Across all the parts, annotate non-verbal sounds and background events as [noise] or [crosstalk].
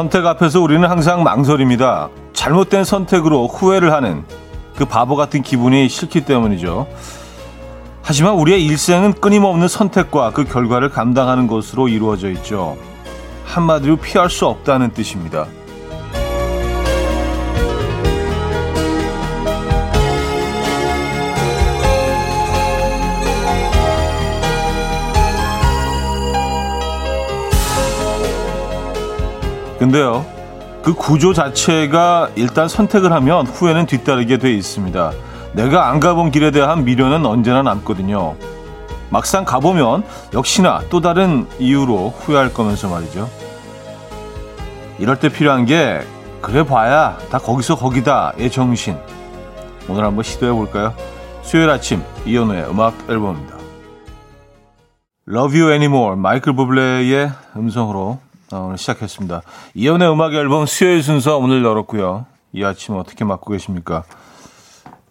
선택 앞에서 우리는 항상 망설입니다. 잘못된 선택으로 후회를 하는 그 바보 같은 기분이 싫기 때문이죠. 하지만 우리의 일생은 끊임없는 선택과 그 결과를 감당하는 것으로 이루어져 있죠. 한마디로 피할 수 없다는 뜻입니다. 근데요, 그 구조 자체가 일단 선택을 하면 후회는 뒤따르게 돼 있습니다. 내가 안 가본 길에 대한 미련은 언제나 남거든요. 막상 가보면 역시나 또 다른 이유로 후회할 거면서 말이죠. 이럴 때 필요한 게 그래 봐야 다 거기서 거기다의 정신. 오늘 한번 시도해 볼까요? 수요일 아침 이연우의 음악 앨범입니다. Love You Anymore 마이클 부블레의 음성으로 오늘 시작했습니다. 이연의 음악 앨범 수요일 순서 오늘 열었고요. 이 아침 어떻게 맞고 계십니까?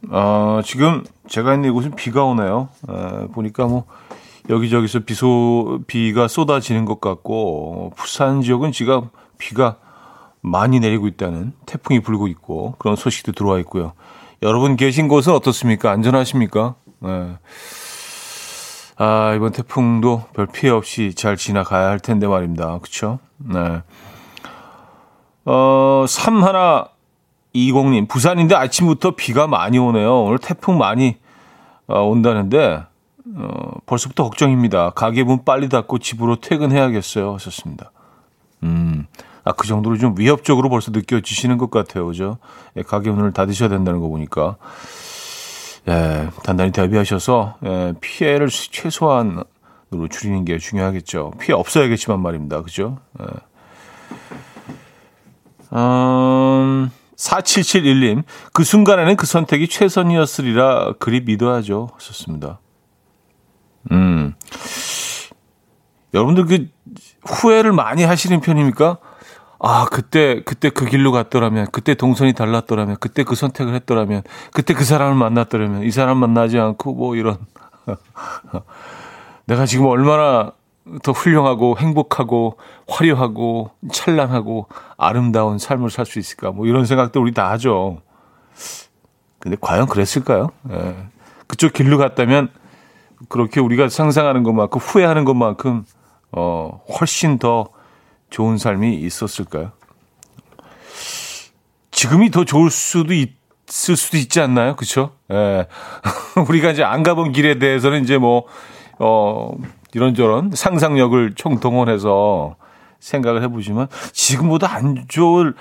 어, 지금 제가 있는 이곳은 비가 오네요. 에, 보니까 뭐 여기저기서 비소 비가 쏟아지는 것 같고 부산 지역은 지금 비가 많이 내리고 있다는 태풍이 불고 있고 그런 소식도 들어와 있고요. 여러분 계신 곳은 어떻습니까? 안전하십니까? 네. 아, 이번 태풍도 별 피해 없이 잘 지나가야 할 텐데 말입니다. 그쵸? 네. 어, 3120님, 부산인데 아침부터 비가 많이 오네요. 오늘 태풍 많이 어, 온다는데, 어, 벌써부터 걱정입니다. 가게 문 빨리 닫고 집으로 퇴근해야겠어요. 하셨습니다. 음, 아, 그 정도로 좀 위협적으로 벌써 느껴지시는 것 같아요. 그죠? 예, 가게 문을 닫으셔야 된다는 거 보니까. 예, 단단히 대비하셔서 예, 피해를 최소한으로 줄이는 게 중요하겠죠. 피해 없어야겠지만 말입니다. 그죠? 예. 음, 4771님, 그 순간에는 그 선택이 최선이었으리라 그리 믿어야죠. 하셨습니다. 음. 여러분들 그 후회를 많이 하시는 편입니까? 아, 그때, 그때 그 길로 갔더라면, 그때 동선이 달랐더라면, 그때 그 선택을 했더라면, 그때 그 사람을 만났더라면, 이 사람 만나지 않고, 뭐, 이런. [laughs] 내가 지금 얼마나 더 훌륭하고, 행복하고, 화려하고, 찬란하고, 아름다운 삶을 살 수 있을까, 뭐, 이런 생각도 우리 다 하죠. 근데 과연 그랬을까요? 예. 그쪽 길로 갔다면, 그렇게 우리가 상상하는 것만큼, 후회하는 것만큼, 어, 훨씬 더 좋은 삶이 있었을까요? 지금이 더 좋을 수도 있을 수도 있지 않나요? 그쵸? 예. [laughs] 우리가 이제 안 가본 길에 대해서는 이제 뭐, 어, 이런저런 상상력을 총동원해서 생각을 해보시면 지금보다 안 좋을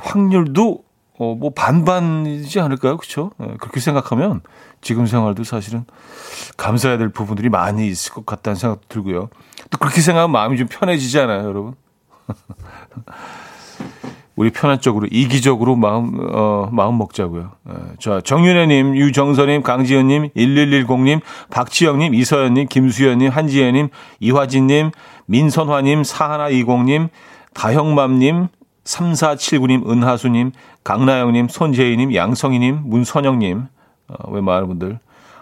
확률도 어, 뭐 반반이지 않을까요? 예, 그렇게 생각하면 지금 생활도 사실은 감사해야 될 부분들이 많이 있을 것 같다는 생각도 들고요. 또 그렇게 생각하면 마음이 좀 편해지잖아요, 여러분. [laughs] 우리 편한 쪽으로 이기적으로 마음 어 마음 먹자고요. 예, 자 정윤혜님, 유정선님, 강지현님, 1110님, 박지영님, 이서연님, 김수현님, 한지혜님, 이화진님, 민선화님, 사하나 이공님, 다형맘님, 3479님, 은하수님, 강나영님, 손재희님, 양성희님, 문선영님, 어, 왜 많은 분들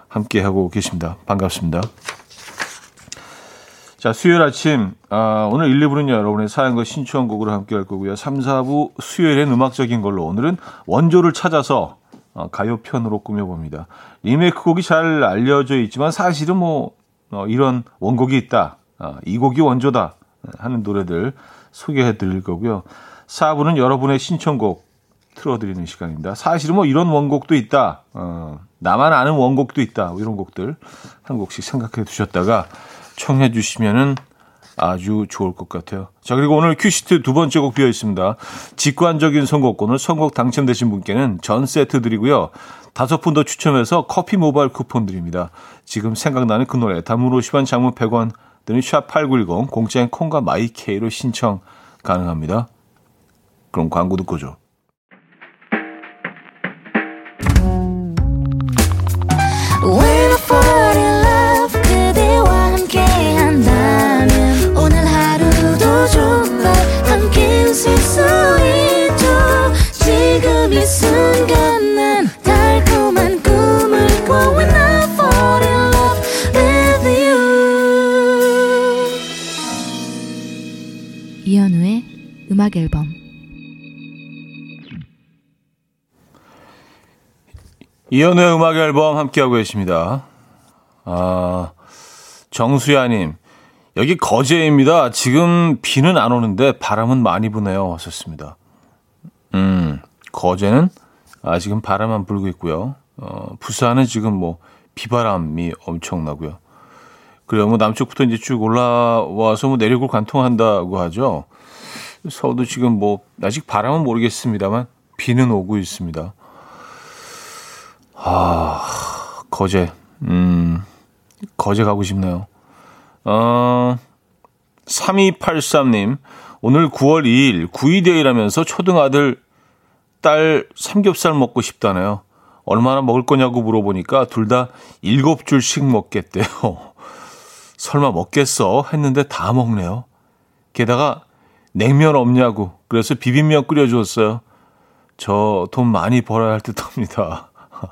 함께하고 계십니다. 반갑습니다. 자, 수요일 아침, 아, 오늘 1, 2부는요, 여러분의 사연과 신청곡으로 함께 할 거고요. 3, 4부 수요일엔 음악적인 걸로 오늘은 원조를 찾아서 어, 가요편으로 꾸며봅니다. 리메이크 곡이 잘 알려져 있지만 사실은 뭐, 어, 이런 원곡이 있다. 어, 이 곡이 원조다. 하는 노래들 소개해 드릴 거고요. 4부는 여러분의 신청곡 틀어드리는 시간입니다. 사실은 뭐 이런 원곡도 있다. 어, 나만 아는 원곡도 있다. 뭐 이런 곡들 한 곡씩 생각해 두셨다가 청해 주시면은 아주 좋을 것 같아요. 자, 그리고 오늘 큐시트 두 번째 곡 비어 있습니다. 직관적인 선곡. 오늘 선곡 당첨되신 분께는 전 세트 드리고요. 다섯 분 더 추첨해서 커피 모바일 쿠폰 드립니다. 지금 생각나는 그 노래. 단문 50원, 장문 100원 드는 샵8910 공짜인 콩과 마이케이로 신청 가능합니다. 그럼 광고 듣고 죠 음악 앨범 이연우의 음악 앨범 함께하고 계십니다. 아, 정수야님. 여기 거제입니다. 지금 비는 안 오는데 바람은 많이 부네요. 하셨습니다. 음, 거제는 아, 지금 바람만 불고 있고요. 어, 부산은 지금 뭐 비바람이 엄청나고요. 그래요. 뭐 남쪽부터 이제 쭉 올라와서 뭐 내륙을 관통한다고 하죠. 서울도 지금 뭐 아직 바람은 모르겠습니다만 비는 오고 있습니다. 아, 거제. 음, 거제 가고 싶네요. 어, 3283님, 오늘 9월 2일 구이데이라면서 초등아들 딸 삼겹살 먹고 싶다네요. 얼마나 먹을 거냐고 물어보니까 둘 다 일곱 줄씩 먹겠대요. [laughs] 설마 먹겠어? 했는데 다 먹네요. 게다가 냉면 없냐고. 그래서 비빔면 끓여주었어요. 저 돈 많이 벌어야 할 듯합니다. [laughs]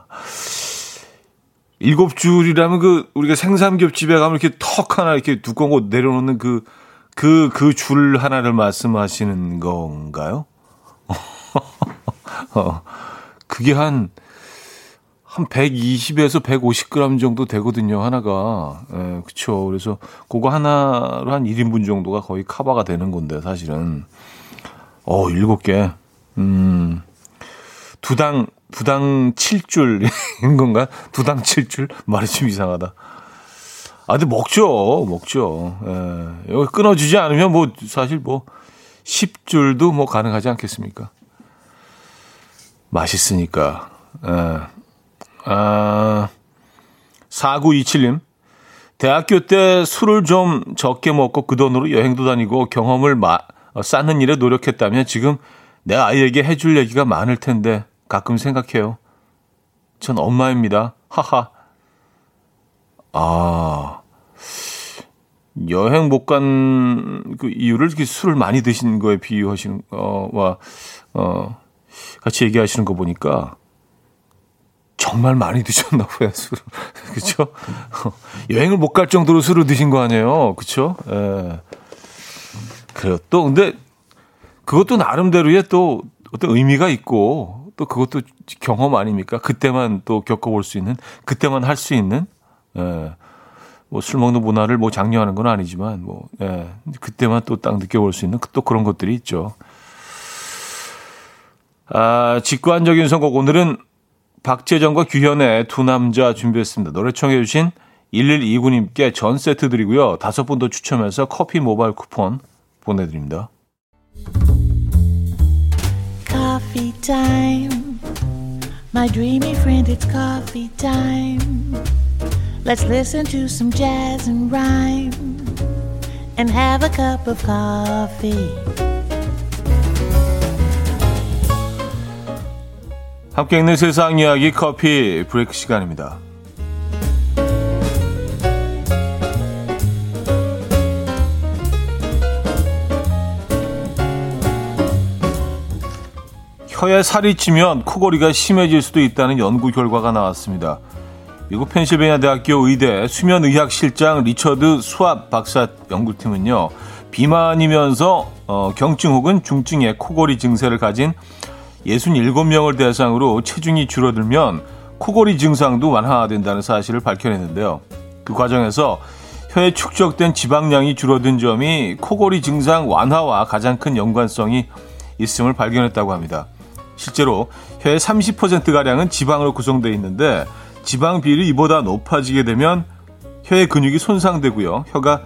일곱 줄이라면 그 우리가 생삼겹집에 가면 이렇게 턱 하나 이렇게 두꺼운 거 내려놓는 그 그 그 줄 하나를 말씀하시는 건가요? [laughs] 어, 그게 한, 한 120에서 150g 정도 되거든요, 하나가. 예, 그쵸. 그래서 그거 하나로 한 1인분 정도가 거의 카바가 되는 건데, 사실은. 어, 7개. 음, 두당, 두당 7줄인 건가? 두당 7줄? 말이 좀 이상하다. 아, 근데 먹죠. 먹죠. 예. 여기 끊어주지 않으면 뭐, 사실 뭐, 10줄도 뭐 가능하지 않겠습니까? 맛있으니까. 예. 아, 4927님. 대학교 때 술을 좀 적게 먹고 그 돈으로 여행도 다니고 경험을 마, 어, 쌓는 일에 노력했다면 지금 내 아이에게 해줄 얘기가 많을 텐데 가끔 생각해요. 전 엄마입니다. 하하. 아, 여행 못 간 그 이유를 술을 많이 드신 거에 비유하시는, 어, 와, 어, 같이 얘기하시는 거 보니까 정말 많이 드셨나 봐요, 술을. [laughs] 그쵸? [laughs] 여행을 못 갈 정도로 술을 드신 거 아니에요? 그쵸? 예. 그래요. 또, 근데 그것도 나름대로의 또 어떤 의미가 있고 또 그것도 경험 아닙니까? 그때만 또 겪어볼 수 있는, 그때만 할 수 있는, 예. 뭐술 먹는 문화를 뭐 장려하는 건 아니지만 뭐, 예. 그때만 또 딱 느껴볼 수 있는 또 그런 것들이 있죠. 아, 직관적인 선곡. 오늘은 박재정과 규현의 두 남자 준비했습니다. 노래 청해 주신 1129님께 전 세트 드리고요. 다섯 분 더 추첨해서 커피 모바일 쿠폰 보내드립니다. Coffee time. My dreamy friend, it's coffee time. Let's listen to some jazz and rhyme and have a cup of coffee. 함께 읽는 세상 이야기 커피 브레이크 시간입니다. 혀에 살이 찌면 코골이가 심해질 수도 있다는 연구 결과가 나왔습니다. 미국 펜실베니아 대학교 의대 수면의학실장 리처드 수압 박사 연구팀은요. 비만이면서 어, 경증 혹은 중증의 코골이 증세를 가진 67명을 대상으로 체중이 줄어들면 코골이 증상도 완화된다는 사실을 밝혀냈는데요. 그 과정에서 혀에 축적된 지방량이 줄어든 점이 코골이 증상 완화와 가장 큰 연관성이 있음을 발견했다고 합니다. 실제로 혀의 30%가량은 지방으로 구성되어 있는데 지방 비율이 이보다 높아지게 되면 혀의 근육이 손상되고요. 혀가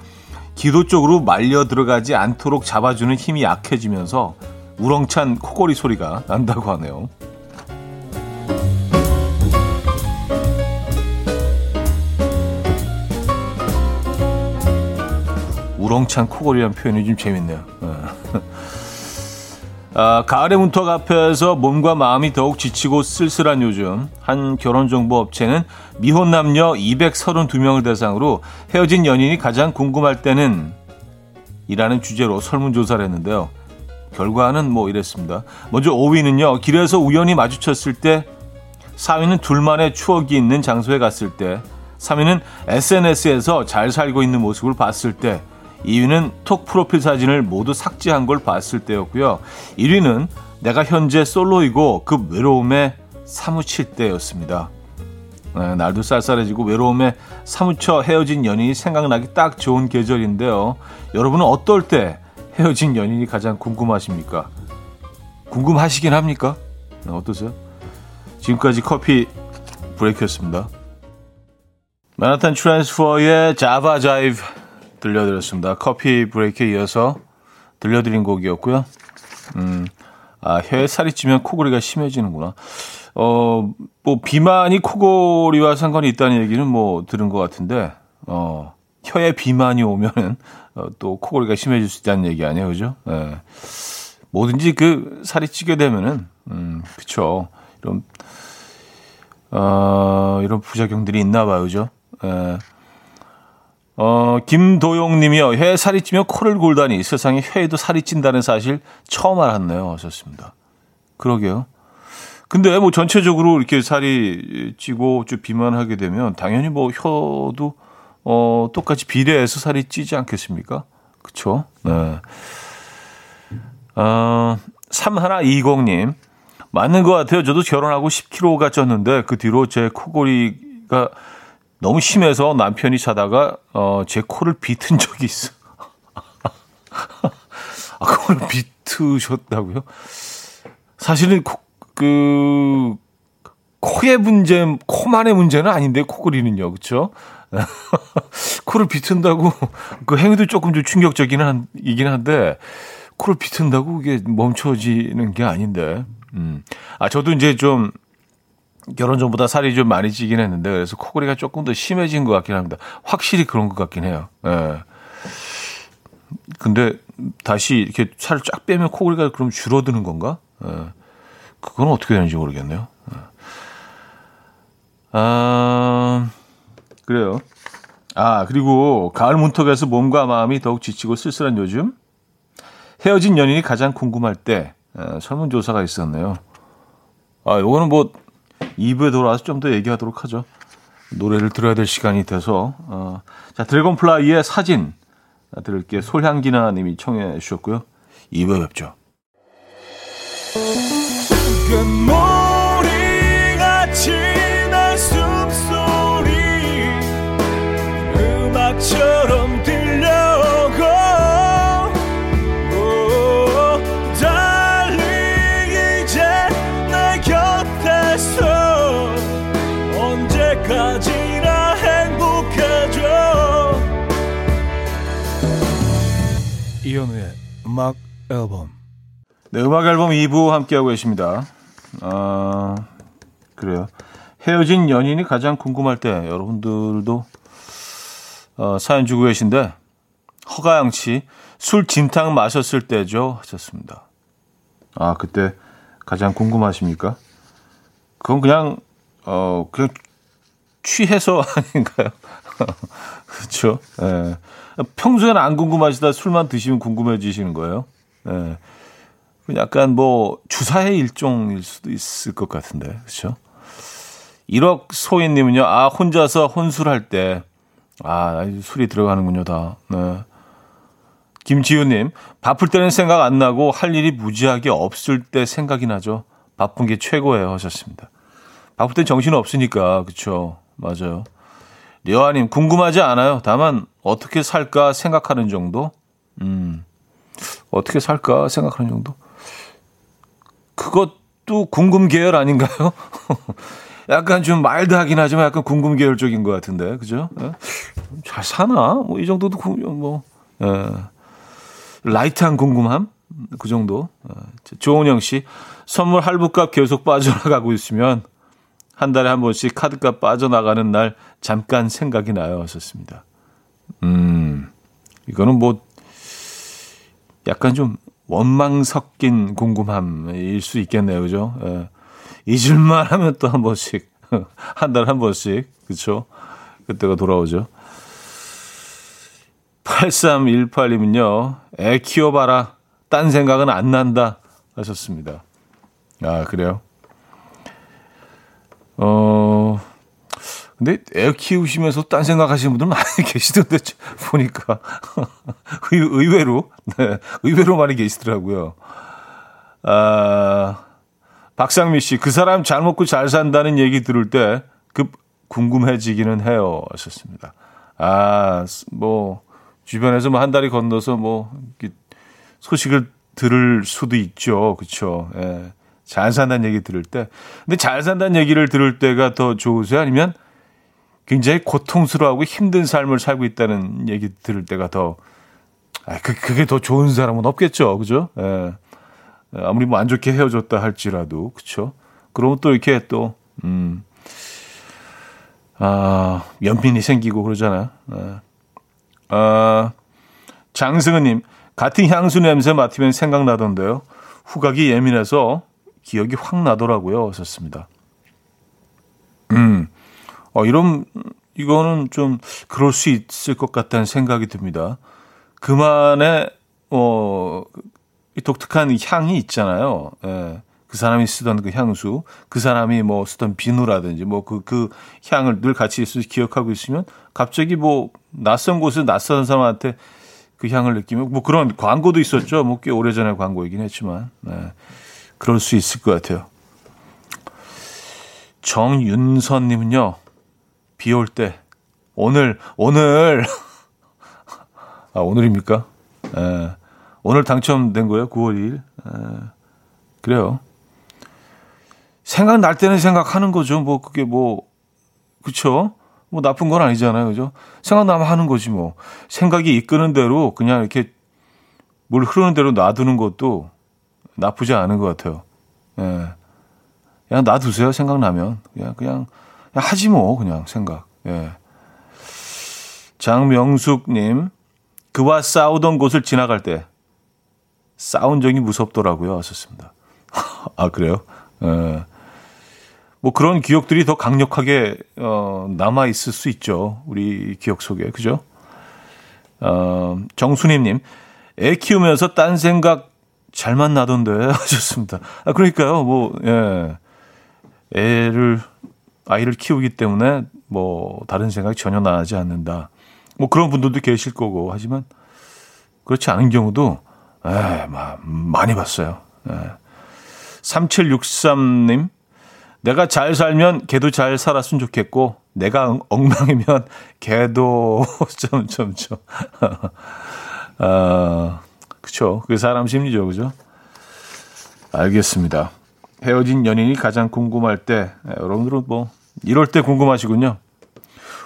기도 쪽으로 말려 들어가지 않도록 잡아주는 힘이 약해지면서 우렁찬 코골이 소리가 난다고 하네요. 우렁찬 코골이라는 표현이 좀 재밌네요. [laughs] 아, 가을의 문턱 앞에서 몸과 마음이 더욱 지치고 쓸쓸한 요즘 한 결혼정보 업체는 미혼 남녀 232명을 대상으로 헤어진 연인이 가장 궁금할 때는 이라는 주제로 설문조사를 했는데요. 결과는 뭐 이랬습니다. 먼저 5위는요. 길에서 우연히 마주쳤을 때 4위는 둘만의 추억이 있는 장소에 갔을 때 3위는 SNS에서 잘 살고 있는 모습을 봤을 때 2위는 톡 프로필 사진을 모두 삭제한 걸 봤을 때였고요. 1위는 내가 현재 솔로이고 그 외로움에 사무칠 때였습니다. 네, 날도 쌀쌀해지고 외로움에 사무쳐 헤어진 연인이 생각나기 딱 좋은 계절인데요. 여러분은 어떨 때 헤어진 연인이 가장 궁금하십니까? 궁금하시긴 합니까? 네, 어떠세요? 지금까지 커피 브레이크였습니다. 마나탄 트랜스퍼의 자바 자이브 들려드렸습니다. 커피 브레이크에 이어서 들려드린 곡이었고요. 음, 아, 혀에 살이 찌면 코골이가 심해지는구나. 어, 뭐, 비만이 코골이와 상관이 있다는 얘기는 뭐 들은 것 같은데, 어, 혀에 비만이 오면은 어, 또 코골이가 심해질 수 있다는 얘기 아니에요, 그죠? 예. 뭐든지 그 살이 찌게 되면은, 음, 그쵸. 이런, 어, 이런 부작용들이 있나 봐요, 그죠? 예. 어, 김도용 님이요. 혀에 살이 찌면 코를 골다니 세상에 혀에도 살이 찐다는 사실 처음 알았네요. 하셨습니다. 그러게요. 근데 뭐 전체적으로 이렇게 살이 찌고 좀 비만하게 되면 당연히 뭐 혀도 어, 똑같이 비례해서 살이 찌지 않겠습니까? 그쵸? 네. 어, 3120님. 맞는 것 같아요. 저도 결혼하고 10kg가 쪘는데 그 뒤로 제 코골이가 너무 심해서 남편이 자다가 어, 제 코를 비튼 적이 있어. [laughs] 아, 코를 비트셨다고요? 사실은 코, 그 코의 문제, 코만의 문제는 아닌데 코골이는요, 그렇죠? [laughs] 코를 비튼다고 [laughs] 그 행위도 조금 좀 충격적이긴 한, 이긴 한데 코를 비튼다고 이게 멈춰지는 게 아닌데. 음. 아 저도 이제 좀 결혼 전보다 살이 좀 많이 찌긴 했는데 그래서 코골이가 조금 더 심해진 것 같긴 합니다. 확실히 그런 것 같긴 해요. 예. 근데 다시 이렇게 살을 쫙 빼면 코골이가 그럼 줄어드는 건가? 예. 그건 어떻게 되는지 모르겠네요. 예. 아, 그래요. 아, 그리고 가을 문턱에서 몸과 마음이 더욱 지치고 쓸쓸한 요즘 헤어진 연인이 가장 궁금할 때 예, 설문조사가 있었네요. 아, 요거는 뭐 2부에 돌아와서 좀 더 얘기하도록 하죠. 노래를 들어야 될 시간이 돼서. 어. 자, 드래곤플라이의 사진 들을게 솔향기나 님이 청해 주셨고요. 2부에 뵙죠. 음악 앨범. 네, 음악 앨범 2부 함께하고 계십니다. 아, 그래요. 헤어진 연인이 가장 궁금할 때 여러분들도 어, 사연 주고 계신데 허가영 씨, 술 진탕 마셨을 때죠 하셨습니다. 아, 그때 가장 궁금하십니까? 그건 그냥 어 그냥 취해서 [laughs] 아닌가요? [laughs] 그렇죠. 예. 평소에는 안 궁금하시다 술만 드시면 궁금해지시는 거예요. 예. 약간 뭐 주사의 일종일 수도 있을 것 같은데, 그렇죠? 1억 소인님은요, 아 혼자서 혼술할 때, 아 술이 들어가는군요 다. 네. 김지우님, 바쁠 때는 생각 안 나고 할 일이 무지하게 없을 때 생각이 나죠. 바쁜 게 최고예요 하셨습니다. 바쁠 땐 정신 없으니까, 그렇죠? 맞아요. 려아님, 궁금하지 않아요. 다만, 어떻게 살까 생각하는 정도? 음, 어떻게 살까 생각하는 정도? 그것도 궁금 계열 아닌가요? [laughs] 약간 좀 mild하긴 하지만 약간 궁금 계열적인 것 같은데, 그죠? 예? 잘 사나? 뭐, 이 정도도, 뭐, 예. light한 궁금함? 그 정도. 예. 조은영 씨, 선물 할부값 계속 빠져나가고 있으면 한 달에 한 번씩 카드값 빠져나가는 날 잠깐 생각이 나요. 하셨습니다. 음, 이거는 뭐, 약간 좀 원망 섞인 궁금함일 수 있겠네요. 그죠? 예. 잊을만 하면 또 한 번씩, [laughs] 한 달에 한 번씩, 그쵸? 그때가 돌아오죠. 8318님은요, 애 키워봐라. 딴 생각은 안 난다. 하셨습니다. 아, 그래요? 어, 근데 애 키우시면서 딴 생각하시는 분들 많이 [laughs] 계시던데 보니까 [laughs] 의외로 네 의외로 많이 계시더라고요. 아 박상미 씨 그 사람 잘 먹고 잘 산다는 얘기 들을 때 급 궁금해지기는 해요. 하셨습니다. 아 뭐 주변에서 뭐 한 달이 건너서 뭐 소식을 들을 수도 있죠. 그렇죠. 예. 잘 산다는 얘기 들을 때. 근데 잘 산다는 얘기를 들을 때가 더 좋으세요? 아니면 굉장히 고통스러워하고 힘든 삶을 살고 있다는 얘기 들을 때가 더, 아, 그, 그게 더 좋은 사람은 없겠죠. 그죠? 예. 아무리 뭐 안 좋게 헤어졌다 할지라도, 그쵸? 그러면 또 이렇게 또, 음, 아, 연민이 생기고 그러잖아요. 예. 아, 장승은님, 같은 향수 냄새 맡으면 생각나던데요. 후각이 예민해서 기억이 확 나더라고요. 하셨습니다. 음, 어, 이런, 이거는 좀 그럴 수 있을 것 같다는 생각이 듭니다. 그만의, 어, 독특한 향이 있잖아요. 예. 그 사람이 쓰던 그 향수, 그 사람이 뭐 쓰던 비누라든지 뭐 그, 그 향을 늘 같이 있어 기억하고 있으면 갑자기 뭐 낯선 곳에 낯선 사람한테 그 향을 느끼면 뭐 그런 광고도 있었죠. 뭐 꽤 오래전에 광고이긴 했지만. 네. 그럴 수 있을 것 같아요. 정윤선님은요, 비 올 때, 오늘, 오늘, [laughs] 아, 오늘입니까? 에, 예. 오늘 당첨된 거예요? 9월 2일? 에, 예. 그래요. 생각날 때는 생각하는 거죠. 뭐, 그게 뭐, 그쵸? 뭐 나쁜 건 아니잖아요. 그죠? 생각나면 하는 거지 뭐. 생각이 이끄는 대로 그냥 이렇게 물 흐르는 대로 놔두는 것도 나쁘지 않은 것 같아요. 예. 그냥 놔두세요. 생각나면. 그냥, 그냥, 그냥 하지 뭐, 그냥 생각. 예. 장명숙님, 그와 싸우던 곳을 지나갈 때, 싸운 적이 무섭더라고요. 하셨습니다. [laughs] 아, 그래요? 예. 뭐 그런 기억들이 더 강력하게, 어, 남아 있을 수 있죠. 우리 기억 속에. 그죠? 어, 정수님님, 애 키우면서 딴 생각 잘 만 나던데 [laughs] 하셨습니다. 아 그러니까요. 뭐 예. 애를 아이를 키우기 때문에 뭐 다른 생각이 전혀 나지 않는다. 뭐 그런 분들도 계실 거고 하지만 그렇지 않은 경우도 에, 많이 봤어요. 예. 3763님 내가 잘 살면 걔도 잘 살았으면 좋겠고 내가 엉망이면 [laughs] 걔도 [laughs] 점점점 아 그쵸. 그 사람 심리죠. 그죠? 알겠습니다. 헤어진 연인이 가장 궁금할 때, 네, 여러분들은 뭐, 이럴 때 궁금하시군요.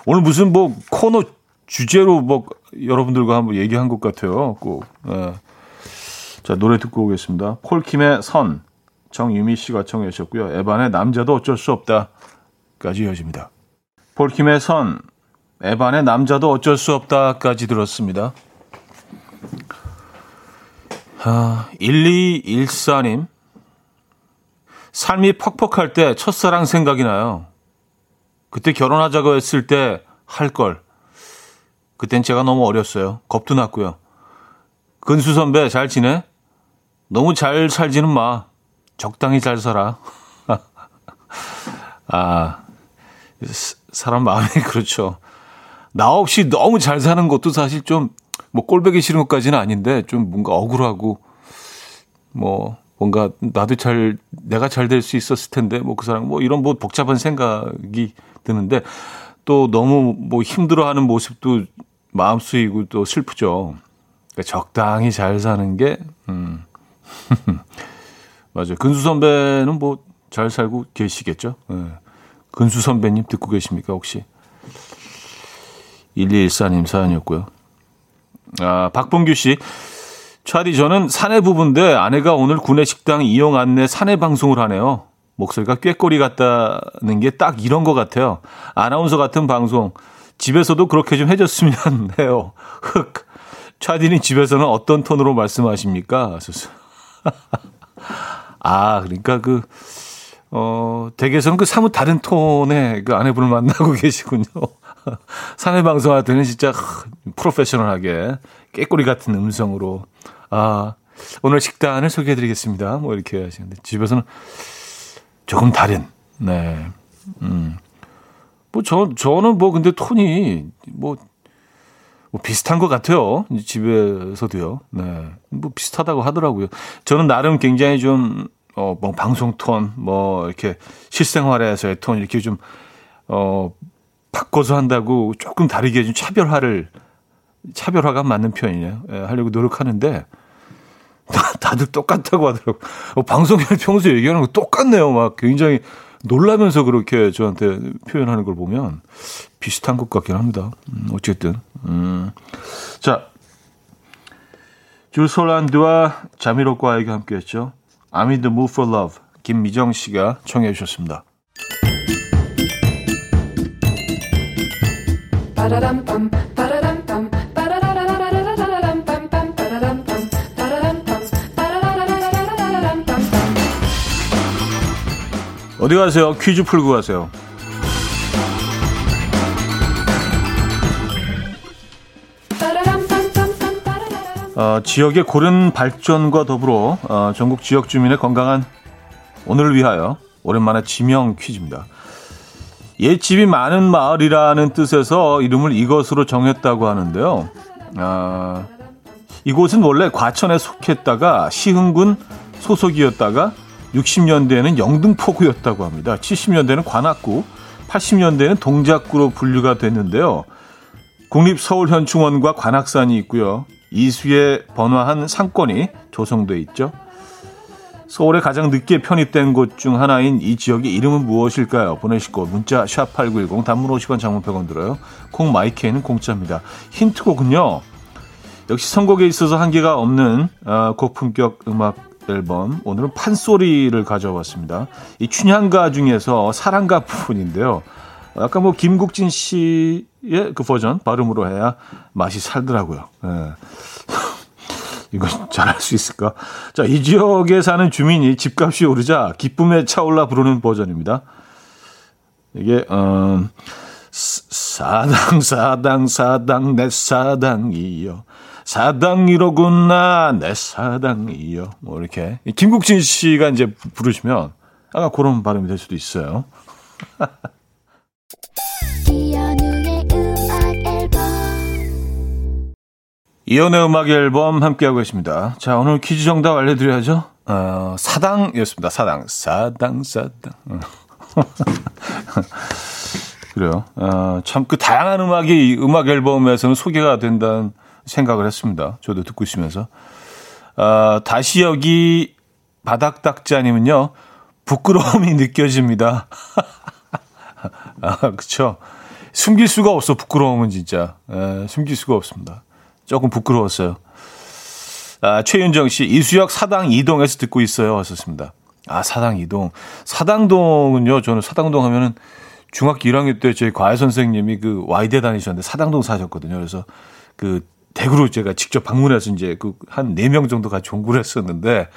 오늘 무슨 뭐 코너 주제로 뭐 여러분들과 한번 얘기한 것 같아요. 꼭. 네. 자, 노래 듣고 오겠습니다. 폴킴의 선. 정유미 씨가 청해 주셨고요. 에반의 남자도 어쩔 수 없다까지 이어집니다. 폴킴의 선. 에반의 남자도 어쩔 수 없다까지 들었습니다. 아, 1214님. 삶이 퍽퍽할 때 첫사랑 생각이 나요. 그때 결혼하자고 했을 때 할 걸. 그땐 제가 너무 어렸어요. 겁도 났고요. 근수 선배 잘 지내? 너무 잘 살지는 마. 적당히 잘 살아. [laughs] 아, 사람 마음이 [laughs] 그렇죠. 나 없이 너무 잘 사는 것도 사실 좀 뭐 꼴보기 싫은 것까지는 아닌데 좀 뭔가 억울하고 뭐 뭔가 나도 잘 내가 잘 될 수 있었을 텐데 뭐 그 사람 뭐 이런 뭐 복잡한 생각이 드는데 또 너무 뭐 힘들어하는 모습도 마음 쓰이고 또 슬프죠. 그러니까 적당히 잘 사는 게 음. [laughs] 맞아요. 근수 선배는 뭐 잘 살고 계시겠죠. 네. 근수 선배님 듣고 계십니까 혹시? 1214님 사연이었고요. 아, 박봉규 씨. 차디 저는 사내 부부인데 아내가 오늘 구내 식당 이용 안내 사내 방송을 하네요. 목소리가 꾀꼬리 같다는 게 딱 이런 것 같아요. 아나운서 같은 방송. 집에서도 그렇게 좀 해줬으면 [laughs] 해요. 흑. 차디는 집에서는 어떤 톤으로 말씀하십니까? [laughs] 아, 그러니까 그, 어, 댁에서는 그 사뭇 다른 톤의 그 아내분을 만나고 [laughs] 계시군요. 사내 방송할 때는 진짜 프로페셔널하게 깨꼬리 같은 음성으로 아 오늘 식단을 소개해드리겠습니다. 뭐 이렇게 하시는데 집에서는 조금 다른 네. 음. 뭐, 저, 저는 뭐, 근데 톤이, 뭐, 뭐 비슷한 것 같아요. 집에서도요. 네. 뭐 비슷하다고 하더라고요. 저는 나름 굉장히 좀, 어, 뭐, 방송 톤, 뭐, 이렇게 실생활에서의 톤, 이렇게 좀, 어, 바꿔서 한다고 조금 다르게 좀 차별화를, 차별화가 맞는 표현이에요. 예, 하려고 노력하는데, 다들 똑같다고 하더라고요. 어, 방송에 평소에 얘기하는 거 똑같네요. 막 굉장히 놀라면서 그렇게 저한테 표현하는 걸 보면 비슷한 것 같긴 합니다. 음, 어쨌든. 음. 자, 줄솔란드와 자미로과에게 함께 했죠. I'm in the mood for love. 김미정 씨가 청해 주셨습니다. 어디 가세요? 퀴즈 풀고 가세요. 어, 지역의 고른 발전과 더불어 어, 전국 지역 주민의 건강한 오늘을 위하여 오랜만에 지명 퀴즈입니다. 옛집이 많은 마을이라는 뜻에서 이름을 이것으로 정했다고 하는데요. 어, 이곳은 원래 과천에 속했다가 시흥군 소속이었다가 60년대에는 영등포구였다고 합니다. 70년대는 관악구, 80년대에는 동작구로 분류가 됐는데요. 국립서울현충원과 관악산이 있고요. 이수에 번화한 상권이 조성돼 있죠. 서울에 가장 늦게 편입된 곳 중 하나인 이 지역의 이름은 무엇일까요? 보내실 곳 문자 샵 8910 단문 50원 장문 100원 들어요. 콩 마이케이는 공짜입니다. 힌트곡은요. 역시 선곡에 있어서 한계가 없는 어, 고품격 음악 앨범 오늘은 판소리를 가져왔습니다. 이 춘향가 중에서 사랑가 부분인데요. 약간 뭐 김국진 씨의 그 버전 발음으로 해야 맛이 살더라고요. 예. 이거 [laughs] 잘할 수 있을까? 자, 이 지역에 사는 주민이 집값이 오르자 기쁨에 차올라 부르는 버전입니다. 이게 어 사당 사당 사당 내 사당이요. 사당이로구나 내 사당이요. 뭐 이렇게 김국진 씨가 이제 부르시면 아까 그런 발음이 될 수도 있어요. [laughs] 이연의 음악 앨범 함께하고 계십니다. 자, 오늘 퀴즈 정답 알려드려야죠. 어, 사당이었습니다. 사당. 사당, 사당. [laughs] 그래요. 어, 참그 다양한 음악이 음악 앨범에서는 소개가 된다는 생각을 했습니다. 저도 듣고 있으면서. 아, 다시 여기 바닥닥자님은요, 부끄러움이 [laughs] 느껴집니다. [laughs] 아, 그쵸. 숨길 수가 없어, 부끄러움은 진짜. 에, 숨길 수가 없습니다. 조금 부끄러웠어요. 아, 최윤정 씨, 이수역 사당 이동에서 듣고 있어요. 왔었습니다. 아, 사당 이동. 사당동은요, 저는 사당동 하면은 중학교 1학년 때 저희 과외 선생님이 그 와이대 다니셨는데 사당동 사셨거든요. 그래서 그 대구로 제가 직접 방문해서 이제 그한네명 정도 같이 공부를 했었는데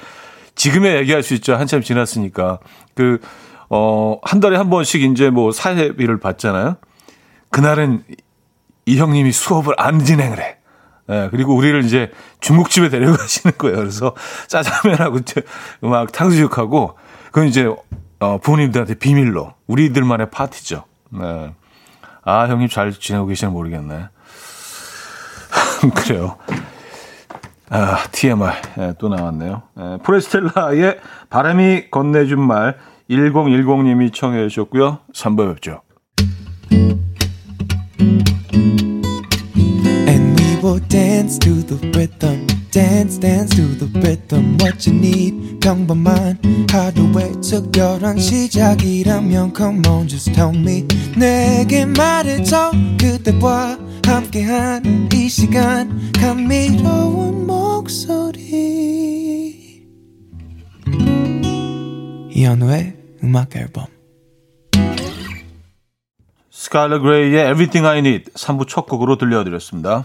지금에 얘기할 수 있죠. 한참 지났으니까. 그, 어, 한 달에 한 번씩 이제 뭐 사회비를 받잖아요. 그날은 이 형님이 수업을 안 진행을 해. 예, 그리고 우리를 이제 중국집에 데려가시는 거예요. 그래서 짜장면하고 음악 탕수육하고 그건 이제 어, 부모님들한테 비밀로 우리들만의 파티죠. 네. 아, 형님 잘 지내고 계시는 모르겠네. [laughs] 그래요. 아, TMI. 예, 또 나왔네요. 예, 프레스텔라의 바람이 건네준 말 1010님이 청해 주셨고요. 3번 뵙죠. Dance to the rhythm. dance dance to the rhythm what you need 평범한 하루의 특별한 시작이라면 come on just tell me 내게 말해줘 그대와 함께한 이 시간 감미로운 목소리 이현우의 음악 앨범 스칼러 그레이의 Everything I Need 3부 첫 곡으로 들려드렸습니다.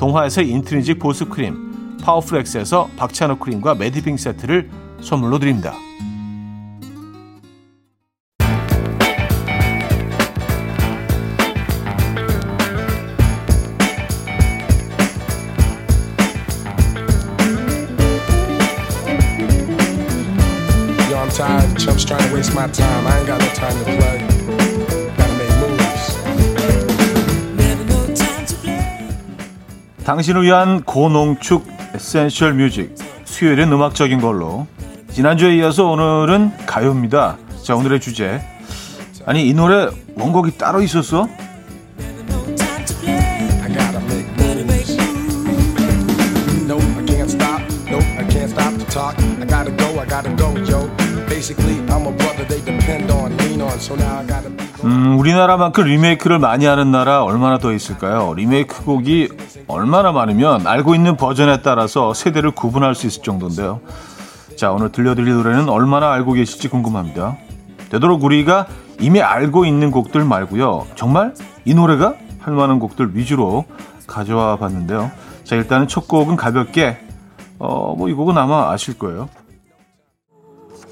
동화에서 인트리직 보습 크림 파워풀엑스에서 박찬호 크림과 매디핑 세트를 선물로 드립니다. 당신을 위한 고농축 essential music 수요일은 음악적인 걸로 지난주에 이어서 오늘은 가요입니다. 자 오늘의 주제 아니 이 노래 원곡이 따로 있었어? 음, 우리나라만큼 리메이크를 많이 하는 나라 얼마나 더 있을까요? 리메이크 곡이 얼마나 많으면 알고 있는 버전에 따라서 세대를 구분할 수 있을 정도인데요. 자, 오늘 들려드릴 노래는 얼마나 알고 계실지 궁금합니다. 되도록 우리가 이미 알고 있는 곡들 말고요. 정말 이 노래가 할 만한 곡들 위주로 가져와 봤는데요. 자, 일단은 첫 곡은 가볍게, 어, 뭐 이 곡은 아마 아실 거예요.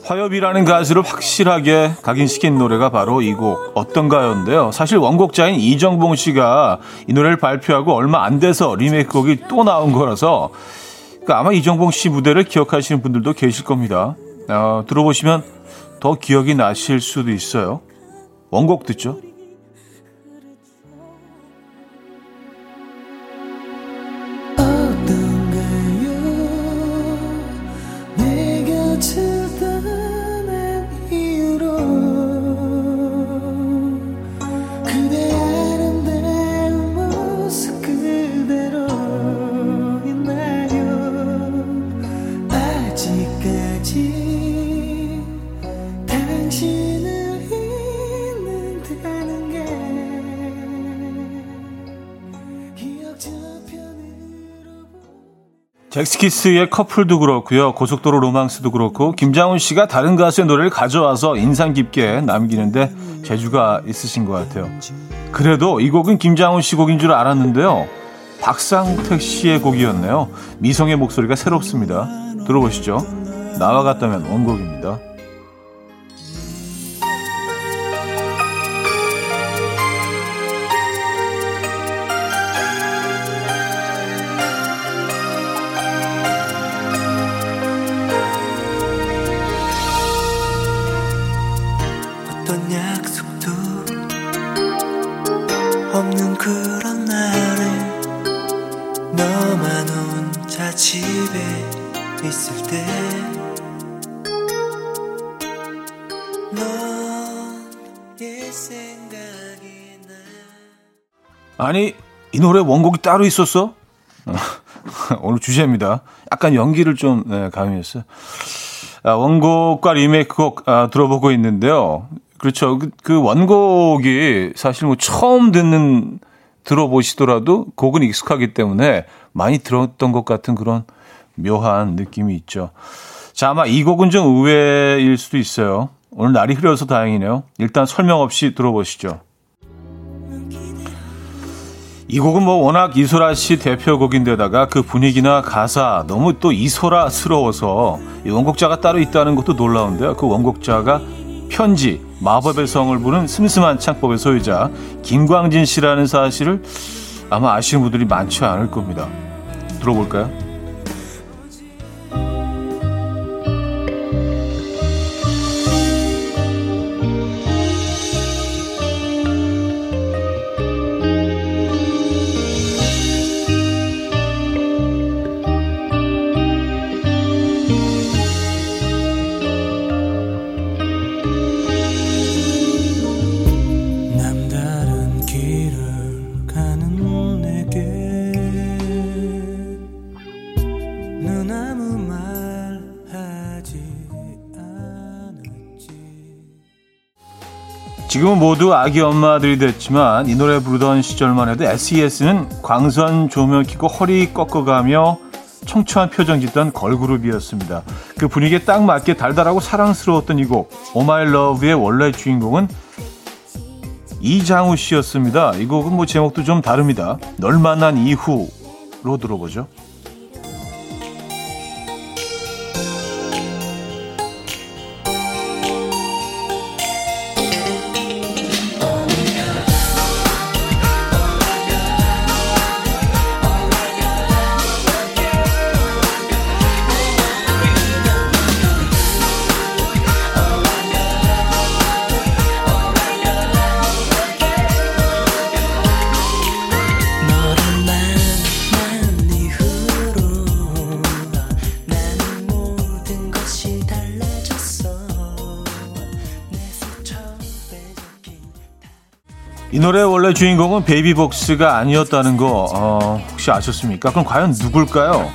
화엽이라는 가수를 확실하게 각인시킨 노래가 바로 이 곡 어떤가요인데요. 사실 원곡자인 이정봉 씨가 이 노래를 발표하고 얼마 안 돼서 리메이크 곡이 또 나온 거라서 그러니까 아마 이정봉 씨 무대를 기억하시는 분들도 계실 겁니다. 어, 들어보시면 더 기억이 나실 수도 있어요. 원곡 듣죠. 잭스키스의 커플도 그렇고요. 고속도로 로망스도 그렇고 김장훈 씨가 다른 가수의 노래를 가져와서 인상 깊게 남기는데 재주가 있으신 것 같아요. 그래도 이 곡은 김장훈 씨 곡인 줄 알았는데요. 박상택 씨의 곡이었네요. 미성의 목소리가 새롭습니다. 들어보시죠. 나와 같다면 원곡입니다. 이 노래 원곡이 따로 있었어? [laughs] 오늘 주제입니다. 약간 연기를 좀 네, 가미했어요. 아, 원곡과 리메이크곡 아, 들어보고 있는데요. 그렇죠. 그, 그 원곡이 사실 뭐 처음 듣는 들어보시더라도 곡은 익숙하기 때문에 많이 들었던 것 같은 그런 묘한 느낌이 있죠. 자, 아마 이 곡은 좀 의외일 수도 있어요. 오늘 날이 흐려서 다행이네요. 일단 설명 없이 들어보시죠. 이 곡은 뭐 워낙 이소라 씨 대표곡인데다가 그 분위기나 가사 너무 또 이소라스러워서 이 원곡자가 따로 있다는 것도 놀라운데요. 그 원곡자가 편지, 마법의 성을 부른 슴슴한 창법의 소유자 김광진 씨라는 사실을 아마 아시는 분들이 많지 않을 겁니다. 들어볼까요? 지금은 모두 아기 엄마들이 됐지만 이 노래 부르던 시절만 해도 SES는 광선 조명 켜고 허리 꺾어가며 청초한 표정 짓던 걸그룹이었습니다. 그 분위기에 딱 맞게 달달하고 사랑스러웠던 이 곡, Oh My Love의 원래 주인공은 이장우 씨였습니다. 이 곡은 뭐 제목도 좀 다릅니다. 널 만난 이후로 들어보죠. 이 노래의 원래 주인공은 베이비복스가 아니었다는 거 어, 혹시 아셨습니까? 그럼 과연 누굴까요?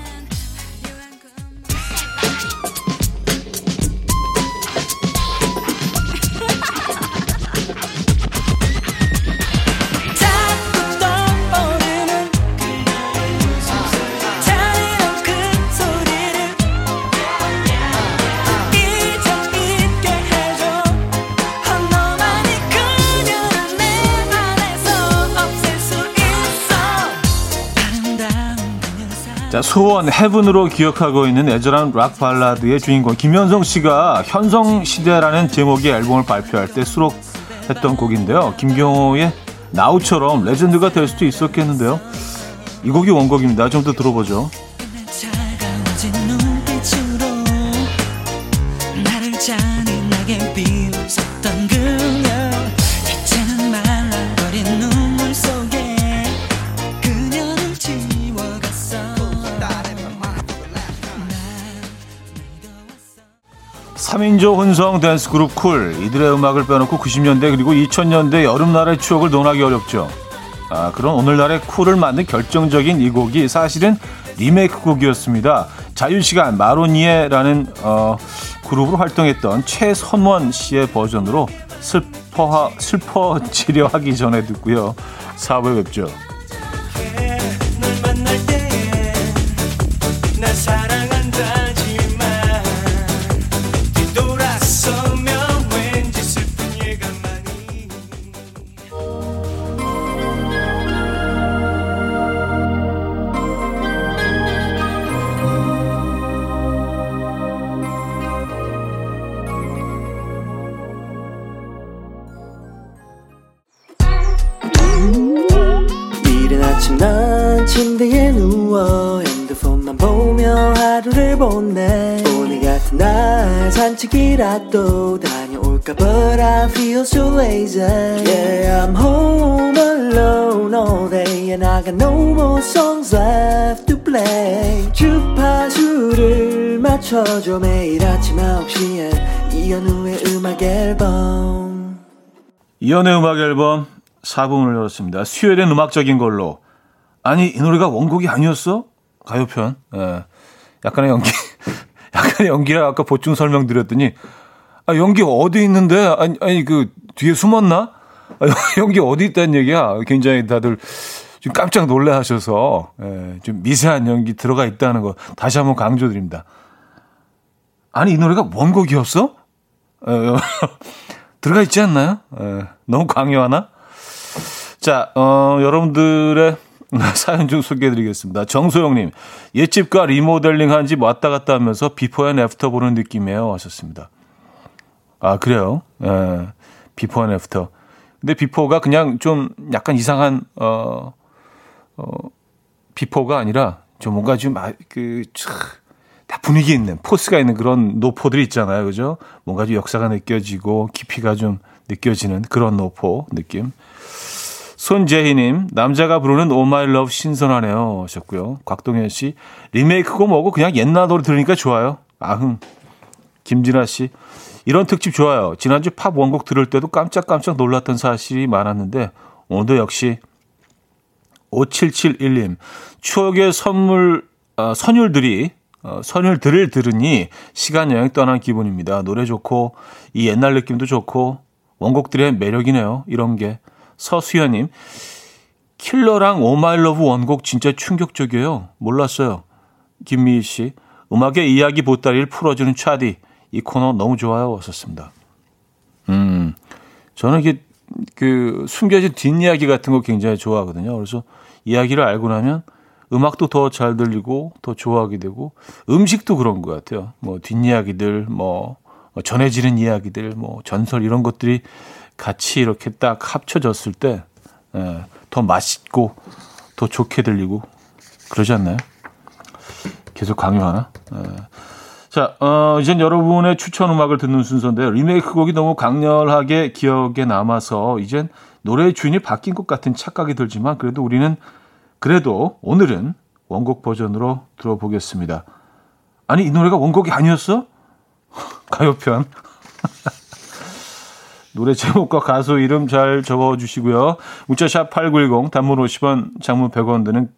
소원 헤븐으로 기억하고 있는 애절한 락 발라드의 주인공 김현성 씨가 현성 시대라는 제목의 앨범을 발표할 때 수록했던 곡인데요. 김경호의 나우처럼 레전드가 될 수도 있었겠는데요. 이 곡이 원곡입니다. 좀 더 들어보죠. 삼인 조 혼성 댄스 그룹 쿨 이들의 음악을 빼놓고 90년대 그리고 2000년대 여름날의 추억을 논하기 어렵죠. 아, 그런 오늘날의 쿨을 만든 결정적인 이 곡이 사실은 리메이크 곡이었습니다. 자유시간 마로니에라는 어, 그룹으로 활동했던 최선원 씨의 버전으로 슬퍼 슬퍼지려 하기 전에 듣고요. 4부에 뵙죠. 산책이라도 다녀올까 But I feel so lazy. Yeah I'm home alone. All day And I got no more songs left to play. 주파수를 맞춰줘. 매일 아침 9시에 이현우의 음악 앨범. 이현우의 음악 앨범 4분을 열었습니다. 수요일엔 음악적인 걸로. 아니 이 노래가 원곡이 아니었어? 가요편? 예. 약간의 연기 [laughs] 약간의 연기라 아까 보충 설명 드렸더니 아, 연기 어디 있는데? 아니, 아니, 그, 뒤에 숨었나? 아, [laughs] 연기 어디 있다는 얘기야? 굉장히 다들 좀 깜짝 놀래 하셔서, 예, 좀 미세한 연기 들어가 있다는 거 다시 한번 강조드립니다. 아니, 이 노래가 원곡이었어? 에, 어, 들어가 있지 않나요? 에, 너무 강요하나? 자, 어, 여러분들의 [laughs] 사연 좀 소개해드리겠습니다. 정소영님, 옛집과 리모델링 한 집 왔다 갔다 하면서 before and after 보는 느낌이에요. 하셨습니다. 아, 그래요? 예, before and after. 근데 before가 그냥 좀 약간 이상한, 어, 어, before가 아니라 좀 뭔가 좀, 아, 그, 다 분위기 있는, 포스가 있는 그런 노포들이 있잖아요. 그죠? 뭔가 좀 역사가 느껴지고 깊이가 좀 느껴지는 그런 노포 느낌. 손재희님, 남자가 부르는 Oh My Love 신선하네요. 하셨고요. 곽동현 씨, 리메이크고 뭐고 그냥 옛날 노래 들으니까 좋아요. 아흥. 김진아 씨, 이런 특집 좋아요. 지난주 팝 원곡 들을 때도 깜짝깜짝 놀랐던 사실이 많았는데, 오늘도 역시 5771님, 추억의 선물, 어, 선율들이, 어, 선율들을 들으니 시간 여행 떠난 기분입니다. 노래 좋고, 이 옛날 느낌도 좋고, 원곡들의 매력이네요. 이런 게. 서수연님, 킬러랑 Oh My Love 원곡 진짜 충격적이에요. 몰랐어요. 김미희 씨, 음악의 이야기 보따리를 풀어주는 차디. 이 코너 너무 좋아요. 하셨습니다. 음, 저는 이게 그 숨겨진 뒷이야기 같은 거 굉장히 좋아하거든요. 그래서 이야기를 알고 나면 음악도 더 잘 들리고 더 좋아하게 되고 음식도 그런 것 같아요. 뭐 뒷이야기들, 뭐 전해지는 이야기들, 뭐 전설 이런 것들이 같이 이렇게 딱 합쳐졌을 때더 예, 맛있고 더 좋게 들리고 그러지 않나요? 계속 강요하나? 예. 자, 어, 이젠 여러분의 추천 음악을 듣는 순서인데요. 리메이크 곡이 너무 강렬하게 기억에 남아서 이젠 노래의 주인이 바뀐 것 같은 착각이 들지만 그래도 우리는 그래도 오늘은 원곡 버전으로 들어보겠습니다. 아니, 이 노래가 원곡이 아니었어? [laughs] 가요편. [laughs] 노래 제목과 가수 이름 잘 적어주시고요. 문자샵 8910 단문 50원 장문 100원 드는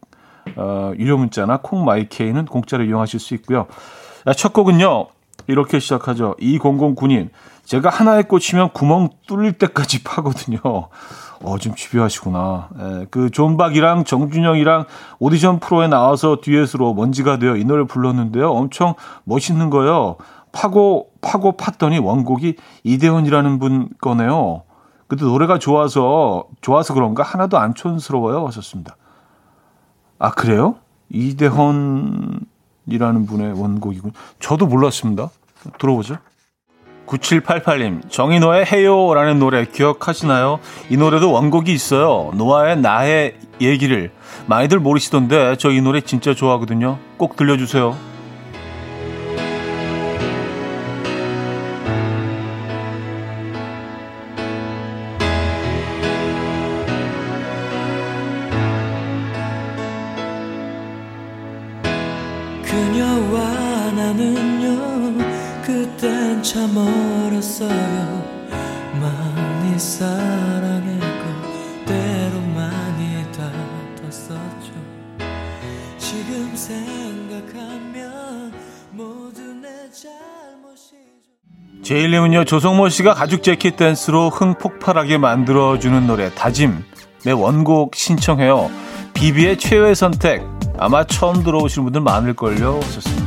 어, 유료 문자나 콩마이케이는 공짜로 이용하실 수 있고요. 첫 곡은요. 이렇게 시작하죠. 2009님. 제가 하나에 꽂히면 구멍 뚫릴 때까지 [laughs] 파거든요. 어, 좀 집요하시구나. 예, 그 존박이랑 정준영이랑 오디션 프로에 나와서 듀엣으로 먼지가 되어 이 노래 불렀는데요. 엄청 멋있는 거요. 파고 파고 팠더니 원곡이 이대원이라는 분 거네요. 근데 노래가 좋아서 좋아서 그런가 하나도 안 촌스러워요. 하셨습니다. 아 그래요? 이대헌 이라는 분의 원곡이군. 저도 몰랐습니다. 들어보죠. 9788님, 정인호의 해요라는 노래 기억하시나요? 이 노래도 원곡이 있어요. 노아의 나의 얘기를. 많이들 모르시던데 저 이 노래 진짜 좋아하거든요. 꼭 들려주세요. 조성모 씨가 가죽 재킷 댄스로 흥 폭발하게 만들어주는 노래 다짐의 원곡 신청해요. 비비의 최후의 선택 아마 처음 들어오시는 분들 많을걸요. 좋습니다.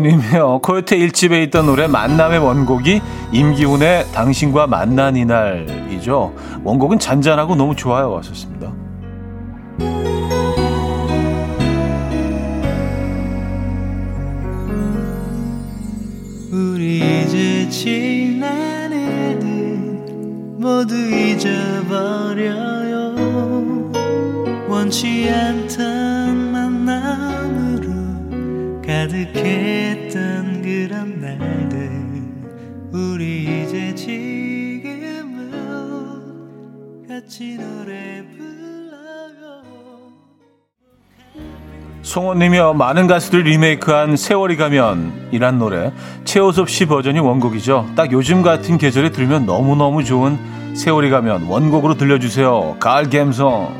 님이요. 코요태 1집에 있던 노래 만남의 원곡이 임기훈의 당신과 만난 이날이죠. 원곡은 잔잔하고 너무 좋아요. 왔었습니다. 우리 이제 지난 애들 모두 잊어버려요. 원치 않던 만남으로 가득했던 그런 날들 우리 이제 지금은 같이 노래 불러요. 송원님이요 많은 가수들 리메이크한 세월이 가면 이란 노래 최호섭 씨 버전이 원곡이죠. 딱 요즘 같은 계절에 들으면 너무너무 좋은 세월이 가면 원곡으로 들려주세요. 가을 감성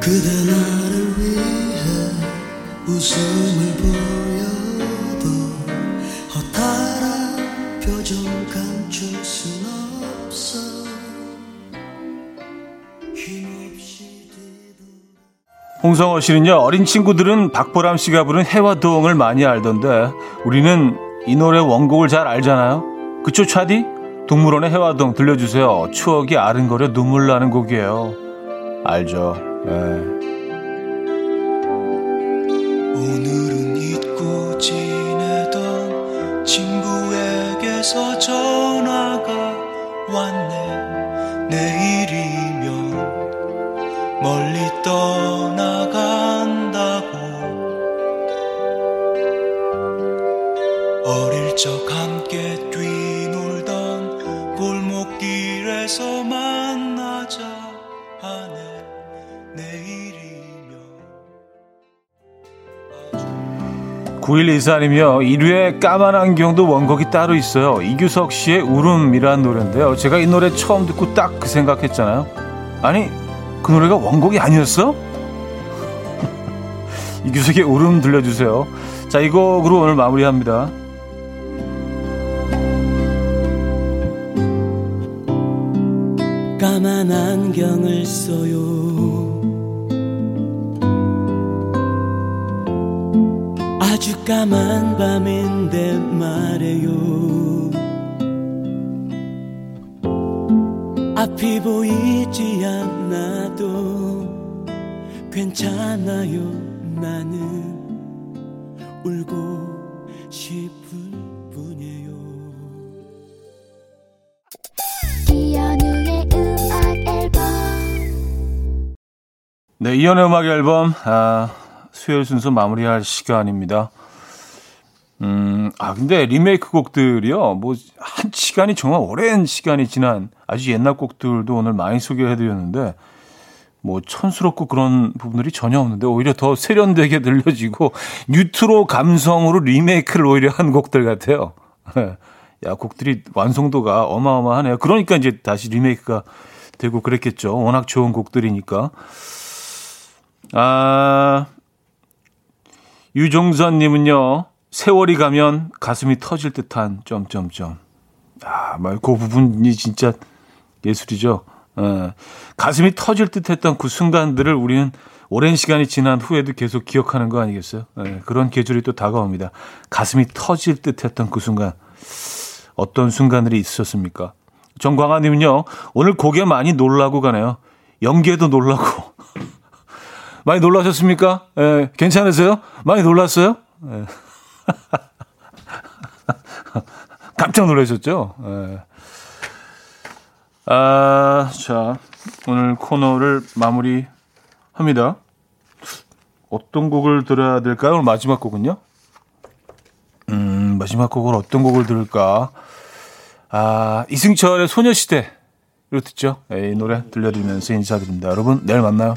그대 나를 위해 웃음을 보여도 허탈한 표정 감출 순 없어. 힘없이 홍성호 씨는요 어린 친구들은 박보람 씨가 부른 해화동을 많이 알던데 우리는 이 노래 원곡을 잘 알잖아요. 그쵸 차디? 동물원의 해화동 들려주세요. 추억이 아른거려 눈물 나는 곡이에요. 알죠? 네. 오늘은 잊고 지내던 친구에게서 전화가 왔네 9124님이요. 1위의 까만 안경도 원곡이 따로 있어요. 이규석 씨의 울음이라는 노래인데요. 제가 이 노래 처음 듣고 딱 그 생각했잖아요. 아니 그 노래가 원곡이 아니었어? [laughs] 이규석의 울음 들려주세요. 자 이 곡으로 오늘 마무리합니다. 까만 안경을 써요 아주 까만 밤인데 말해요. 앞이 보이지 않아도 괜찮아요 나는. 울고 싶을 뿐이에요. 이현우의 음악 앨범. 네, 이연의 음악 앨범 아, 수요일 순서 마무리할 시간입니다. 음, 아 근데 리메이크 곡들이요, 뭐 한 시간이 정말 오랜 시간이 지난 아주 옛날 곡들도 오늘 많이 소개해드렸는데 뭐 촌스럽고 그런 부분들이 전혀 없는데 오히려 더 세련되게 [laughs] 들려지고 뉴트로 감성으로 리메이크를 오히려 한 곡들 같아요. [laughs] 야 곡들이 완성도가 어마어마하네요. 그러니까 이제 다시 리메이크가 되고 그랬겠죠. 워낙 좋은 곡들이니까. 아, 유종선 님은요, 세월이 가면 가슴이 터질 듯한 점점점. 아, 말, 그 부분이 진짜 예술이죠. 예. 가슴이 터질 듯했던 그 순간들을 우리는 오랜 시간이 지난 후에도 계속 기억하는 거 아니겠어요? 예, 그런 계절이 또 다가옵니다. 가슴이 터질 듯했던 그 순간. 어떤 순간들이 있었습니까? 정광아님은요, 오늘 곡에 많이 놀라고 가네요. 연기에도 놀라고. 많이 놀라셨습니까? 예, 괜찮으세요? 많이 놀랐어요? 예. [laughs] 깜짝 놀라셨죠? 예. 아, 자, 오늘 코너를 마무리 합니다. 어떤 곡을 들어야 될까요? 오늘 마지막 곡은요? 음, 마지막 곡을 어떤 곡을 들을까? 아, 이승철의 소녀시대로 듣죠. 예, 이 노래 들려드리면서 인사드립니다. 여러분, 내일 만나요.